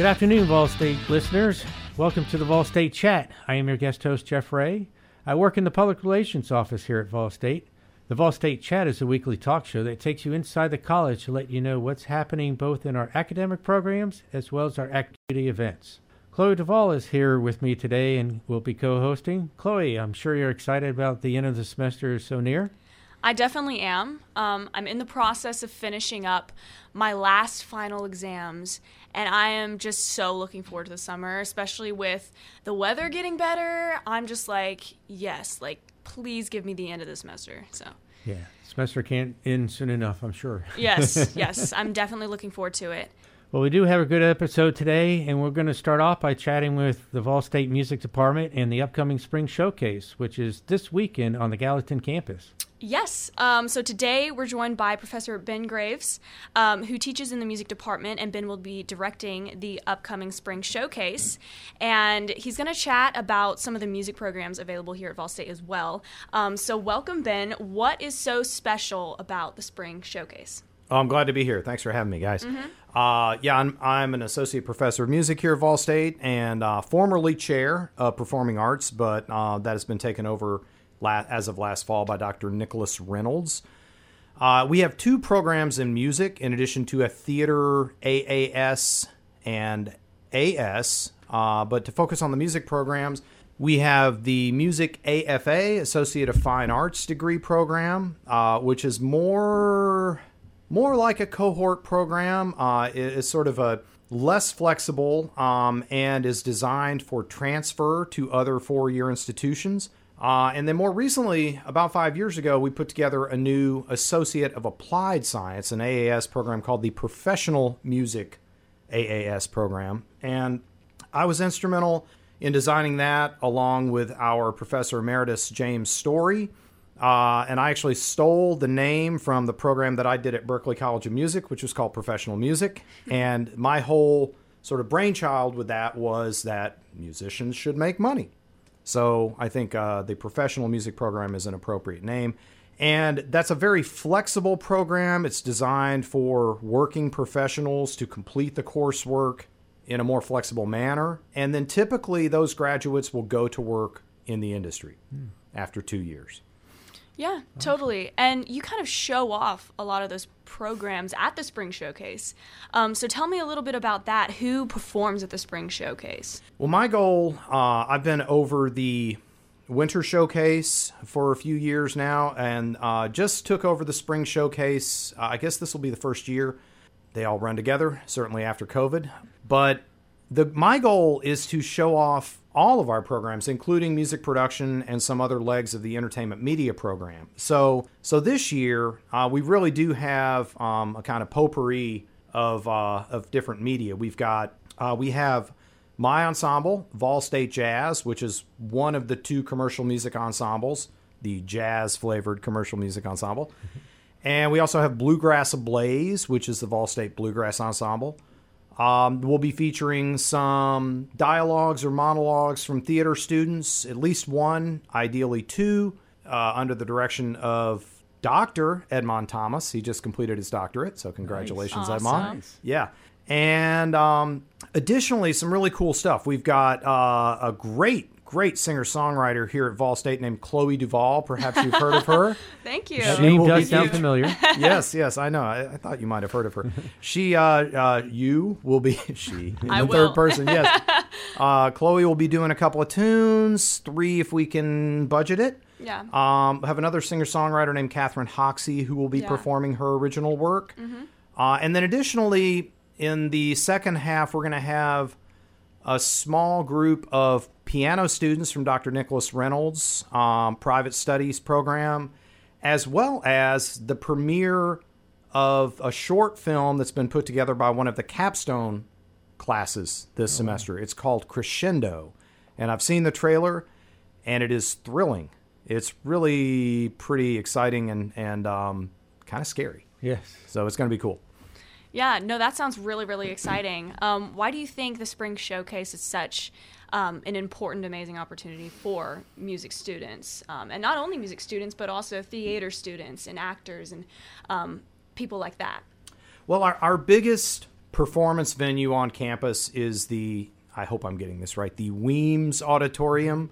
Good afternoon, Vol State listeners. Welcome to the Vol State Chat. I am your guest host, Jeff Ray. I work in the public relations office here at Vol State. The Vol State Chat is a weekly talk show that takes you inside the college to let you know what's happening both in our academic programs as well as our activity events. Chloe Duvall is here with me today and will be co hosting. Chloe, I'm sure you're excited about the end of the semester is so near. I definitely am. Um, I'm in the process of finishing up my last final exams, and I am just so looking forward to the summer, especially with the weather getting better. I'm just like, yes, like please give me the end of the semester. So. Yeah, semester can't end soon enough, I'm sure. yes, yes, I'm definitely looking forward to it. Well, we do have a good episode today, and we're going to start off by chatting with the Vol State Music Department and the upcoming Spring Showcase, which is this weekend on the Gallatin campus. Yes. Um, so today we're joined by Professor Ben Graves, um, who teaches in the music department, and Ben will be directing the upcoming spring showcase. And he's going to chat about some of the music programs available here at Vol State as well. Um, so, welcome, Ben. What is so special about the spring showcase? Oh, I'm glad to be here. Thanks for having me, guys. Mm-hmm. Uh, yeah, I'm, I'm an associate professor of music here at Vol State and uh, formerly chair of performing arts, but uh, that has been taken over as of last fall by Dr. Nicholas Reynolds. Uh, we have two programs in music in addition to a theater AAS and AS. Uh, but to focus on the music programs, we have the Music AFA, Associate of Fine Arts degree program, uh, which is more more like a cohort program. Uh, it's sort of a less flexible um, and is designed for transfer to other four year institutions. Uh, and then more recently, about five years ago, we put together a new Associate of Applied Science, an AAS program called the Professional Music AAS program. And I was instrumental in designing that along with our Professor Emeritus James Story. Uh, and I actually stole the name from the program that I did at Berklee College of Music, which was called Professional Music. And my whole sort of brainchild with that was that musicians should make money. So I think uh, the professional music program is an appropriate name. And that's a very flexible program. It's designed for working professionals to complete the coursework in a more flexible manner. And then typically those graduates will go to work in the industry hmm. after two years. Yeah, totally. And you kind of show off a lot of those programs at the Spring Showcase. Um, so tell me a little bit about that. Who performs at the Spring Showcase? Well, my goal, uh, I've been over the Winter Showcase for a few years now and uh, just took over the Spring Showcase. Uh, I guess this will be the first year they all run together, certainly after COVID. But the my goal is to show off all of our programs, including music production and some other legs of the entertainment media program. So, so this year uh, we really do have um, a kind of potpourri of uh, of different media. We've got uh, we have my ensemble, Vol State Jazz, which is one of the two commercial music ensembles, the jazz flavored commercial music ensemble. Mm-hmm. And we also have Bluegrass Ablaze, which is the Vol State Bluegrass Ensemble. Um, we'll be featuring some dialogues or monologues from theater students, at least one, ideally two, uh, under the direction of Dr. Edmond Thomas. He just completed his doctorate, so congratulations, nice. Edmond. Yeah. And um, additionally, some really cool stuff. We've got uh, a great great singer songwriter here at Vol State named Chloe Duvall. Perhaps you've heard of her. Thank you. That name does sound familiar. yes, yes, I know. I, I, thought you might have heard of her. She, uh, uh, you will be she in I the will. third person. Yes, uh, Chloe will be doing a couple of tunes, three if we can budget it. Yeah. Um, have another singer songwriter named Catherine Hoxie who will be yeah. performing her original work. Mm-hmm. Uh, and then additionally, in the second half, we're going to have a small group of piano students from Dr. Nicholas Reynolds' um, private studies program, as well as the premiere of a short film that's been put together by one of the capstone classes this oh. semester. It's called Crescendo. And I've seen the trailer, and it is thrilling. It's really pretty exciting and, and um, kind of scary. Yes. So it's going to be cool. Yeah, no, that sounds really, really exciting. Um, why do you think the Spring Showcase is such um, an important, amazing opportunity for music students? Um, and not only music students, but also theater students and actors and um, people like that. Well, our, our biggest performance venue on campus is the I hope I'm getting this right the Weems Auditorium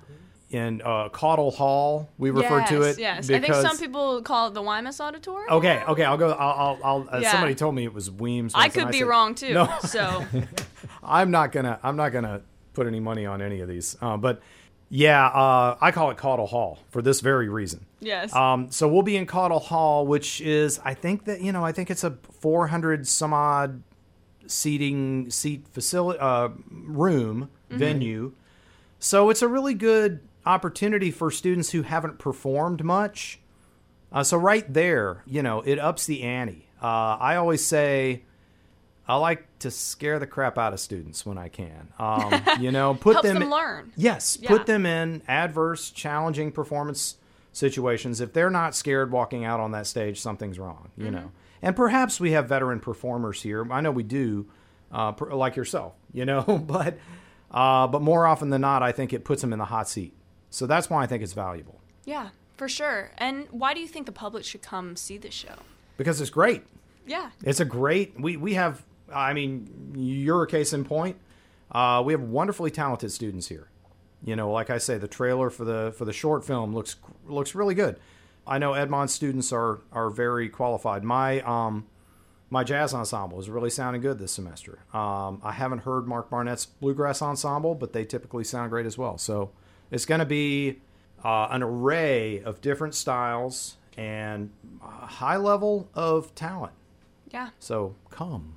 in uh, Caudle Hall. We refer yes, to it. Yes, I think some people call it the Wymus Auditorium. Okay, okay, I'll go. I'll. I'll, I'll uh, Yeah. Somebody told me it was Weems. I could be said- wrong too. No, So I'm not gonna. I'm not gonna put any money on any of these. Uh, but yeah, uh, I call it Caudle Hall for this very reason. yes, Um, so we'll be in Caudle Hall, which is, I think that you know, I think it's a 400 some odd seating seat facility uh, room venue. So it's a really good opportunity for students who haven't performed much. Uh, so right there, you know, it ups the ante. Uh, I always say. I like to scare the crap out of students when I can. Um, you know, put them, them learn. Yes, Yeah. put them in adverse, challenging performance situations. If they're not scared walking out on that stage, something's wrong, you Mm-hmm. know. And perhaps we have veteran performers here. I know we do, uh, like yourself, you know. but uh, but more often than not, I think it puts them in the hot seat. So that's why I think it's valuable Yeah, for sure. And why do you think the public should come see this show? because it's great. Yeah, It's a great. We we have. I mean, you're a case in point. Uh, we have wonderfully talented students here. You know, like I say, the trailer for the for the short film looks looks really good. I know Edmond students are are very qualified. My um my jazz ensemble is really sounding good this semester. Um, I haven't heard Mark Barnett's bluegrass ensemble, but they typically sound great as well. So it's going to be uh, an array of different styles and a high level of talent. yeah, So come.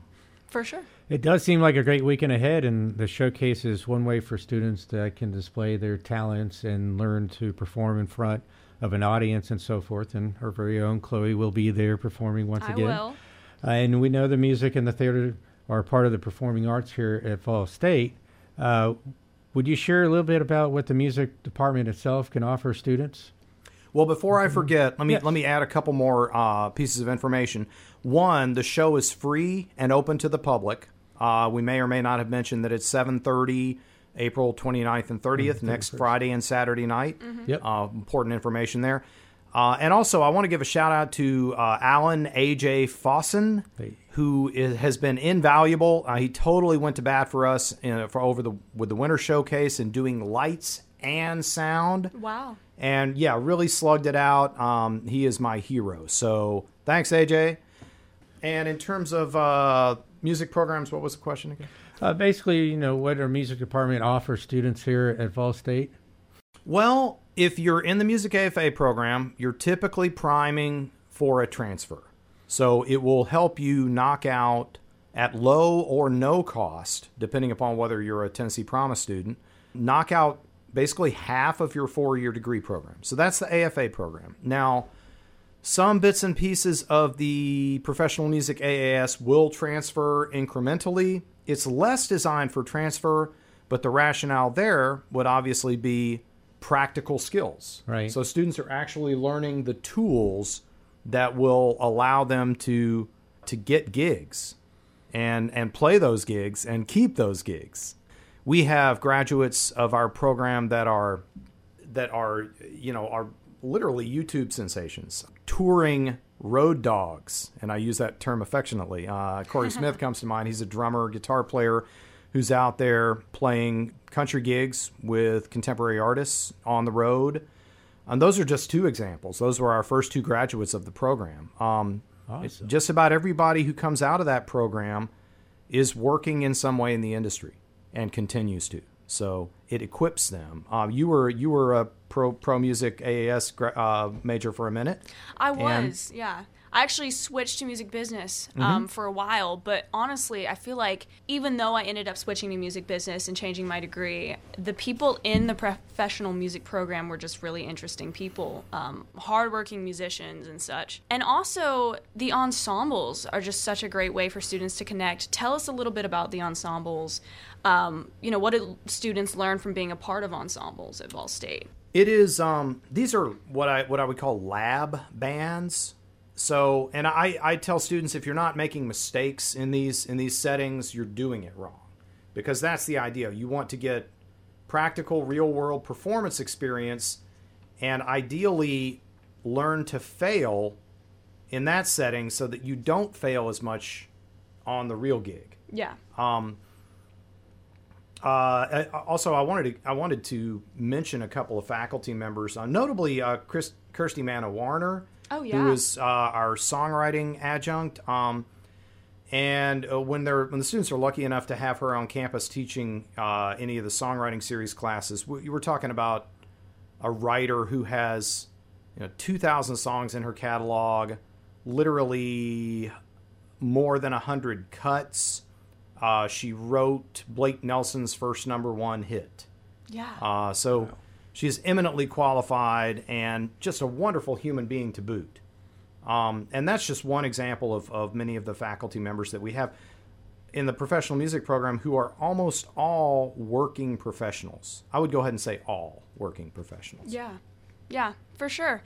for sure. It does seem like a great weekend ahead, and the showcase is one way for students that can display their talents and learn to perform in front of an audience and so forth. And our very own Chloe will be there performing once I again. will. Uh, and we know the music and the theater are part of the performing arts here at Vol State. Uh, would you share a little bit about what the music department itself can offer students? Well, before I forget, let me Yes. let me add a couple more uh, pieces of information. One, the show is free and open to the public. Uh, we may or may not have mentioned that it's 7:30, April 29th and 30th, next Friday and Saturday night. Yep. Uh, important information there. Uh, and also, I want to give a shout out to uh, Alan AJ Fossen, Hey. who is, has been invaluable. Uh, he totally went to bat for us uh, for over the with the winter showcase and doing lights and sound Wow. and yeah, really slugged it out. Um, he is my hero. So thanks, AJ. And in terms of uh, music programs, what was the question again? Uh, basically, you know, what our music department offers students here at Vol State. Well, if you're in the Music AFA program, you're typically priming for a transfer. So it will help you knock out at low or no cost, depending upon whether you're a Tennessee Promise student, knock out basically half of your four year degree program. So that's the AFA program. Now, some bits and pieces of the professional music AAS will transfer incrementally. It's less designed for transfer, but the rationale there would obviously be practical skills. Right. So students are actually learning the tools that will allow them to to get gigs and and play those gigs and keep those gigs. We have graduates of our program that are that are you know are literally YouTube sensations, touring road dogs, and I use that term affectionately. Uh, Corey Smith comes to mind. He's a drummer, guitar player, who's out there playing country gigs with contemporary artists on the road. And those are just two examples. Those were our first two graduates of the program. Um, Awesome. Just about everybody who comes out of that program is working in some way in the industry and continues to. So it equips them. Uh, you were you were a pro pro music AAS uh, major for a minute. I And- was, yeah. I actually switched to music business Mm-hmm. um, for a while, but honestly, I feel like even though I ended up switching to music business and changing my degree, the people in the professional music program were just really interesting people, um, hardworking musicians and such. And also, the ensembles are just such a great way for students to connect. Tell us a little bit about the ensembles. Um, you know, what did students learn from being a part of ensembles at Vol State? It is. Um, these are what I what I would call lab bands. So, and I, I tell students if you're not making mistakes in these in these settings, you're doing it wrong, because that's the idea. You want to get practical, real world performance experience, and ideally learn to fail in that setting so that you don't fail as much on the real gig. Yeah. Um, uh, also, I wanted to I wanted to mention a couple of faculty members, uh, notably uh, Chris, Kirsti Manna Warner, Oh, yeah. who is uh, our songwriting adjunct. Um, and uh, when they're when the students are lucky enough to have her on campus teaching uh, any of the songwriting series classes, we, you were talking about a writer who has you know 2,000 songs in her catalog, literally more than 100 cuts. Uh, she wrote Blake Shelton's first number one hit. Yeah. Uh, so she is eminently qualified and just a wonderful human being to boot. Um, and that's just one example of, of many of the faculty members that we have in the professional music program who are almost all working professionals. I would go ahead and say all working professionals. Yeah, yeah, for sure.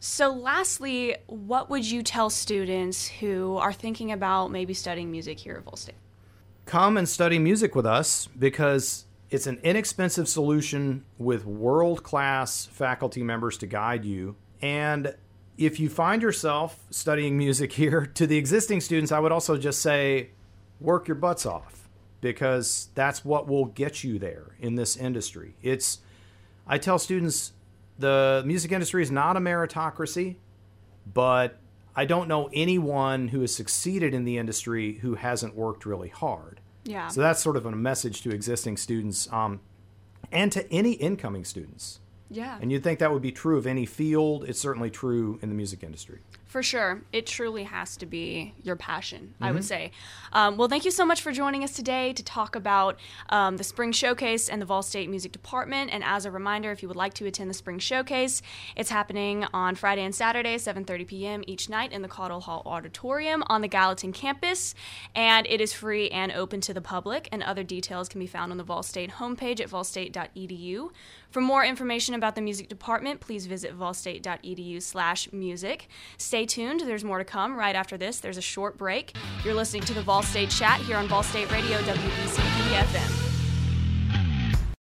So, lastly, what would you tell students who are thinking about maybe studying music here at Vol State? come and study music with us because it's an inexpensive solution with world class faculty members to guide you. And if you find yourself studying music here, to the existing students, I would also just say work your butts off because that's what will get you there in this industry. It's, I tell students, the music industry is not a meritocracy, but I don't know anyone who has succeeded in the industry who hasn't worked really hard. Yeah. So that's sort of a message to existing students um, and to any incoming students. yeah. And you'd think that would be true of any field. It's certainly true in the music industry. For sure. It truly has to be your passion, I Mm-hmm. would say. Um, well, thank you so much for joining us today to talk about um, the Spring Showcase and the Vol State Music Department. And as a reminder, if you would like to attend the Spring Showcase, it's happening on Friday and Saturday, 7.30 p.m. each night in the Caudle Hall Auditorium on the Gallatin campus. And it is free and open to the public. And other details can be found on the Vol State homepage at volstate.edu. For more information about the music department, please visit volstate.edu slash music. Stay tuned. There's more to come right after this. There's a short break. You're listening to the Vol State Chat here on Vol State Radio, WVCP FM.